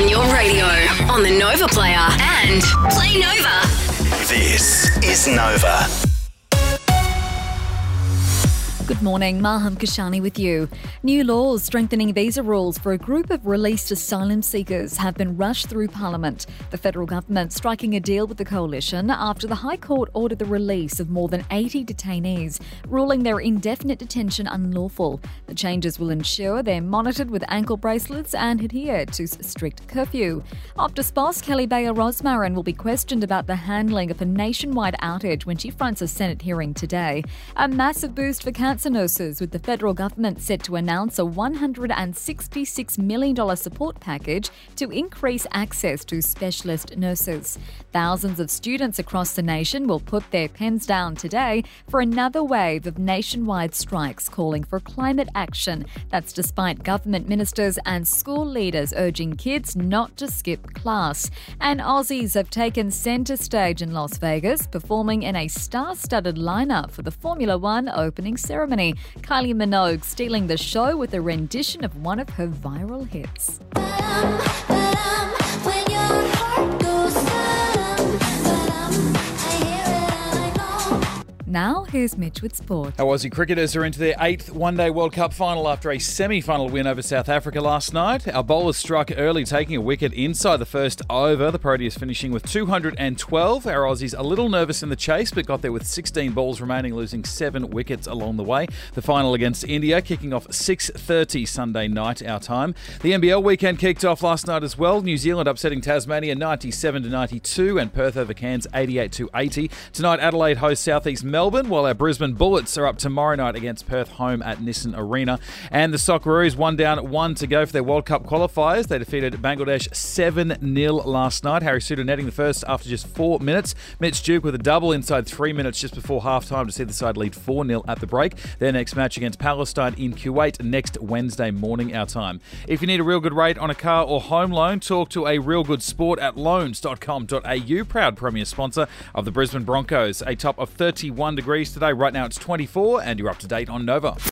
on your radio, on the Nova Player, and Play Nova. This is Nova. Good morning, Maham Kashani with you. New laws strengthening visa rules for a group of released asylum seekers have been rushed through Parliament. The federal government striking a deal with the coalition after the High Court ordered the release of more than 80 detainees, ruling their indefinite detention unlawful. The changes will ensure they're monitored with ankle bracelets and adhere to strict curfew. Optus boss Kelly Bayer Rosmarin will be questioned about the handling of a nationwide outage when she fronts a Senate hearing today. A massive boost for cancer nurses, with the federal government set to announce a $166 million support package to increase access to specialist nurses. Thousands of students across the nation will put their pens down today for another wave of nationwide strikes calling for climate action. That's despite government ministers and school leaders urging kids not to skip class. And Aussies have taken centre stage in Las Vegas, performing in a star studded lineup for the Formula One opening ceremony. Kylie Minogue stealing the show with a rendition of one of her viral hits. Now, here's Mitch with sport. Our Aussie cricketers are into their eighth One Day World Cup final after a semi final win over South Africa last night. Our bowlers struck early, taking a wicket inside the first over. The Proteas finishing with 212. Our Aussies a little nervous in the chase, but got there with 16 balls remaining, losing seven wickets along the way. The final against India kicking off 6.30 Sunday night, our time. The NBL weekend kicked off last night as well. New Zealand upsetting Tasmania 97 to 92 and Perth over Cairns 88 to 80. Tonight, Adelaide hosts Southeast Melbourne. Melbourne, while our Brisbane Bullets are up tomorrow night against Perth home at Nissan Arena. And the Socceroos one down, one to go for their World Cup qualifiers. They defeated Bangladesh 7 0 last night. Harry Souttar netting the first after just four minutes. Mitch Duke with a double inside three minutes just before half time to see the side lead 4 0 at the break. Their next match against Palestine in Kuwait next Wednesday morning, our time. If you need a real good rate on a car or home loan, talk to a real good sport at loans.com.au, proud premier sponsor of the Brisbane Broncos. A top of 31 degrees today. Right now it's 24, and you're up to date on Nova.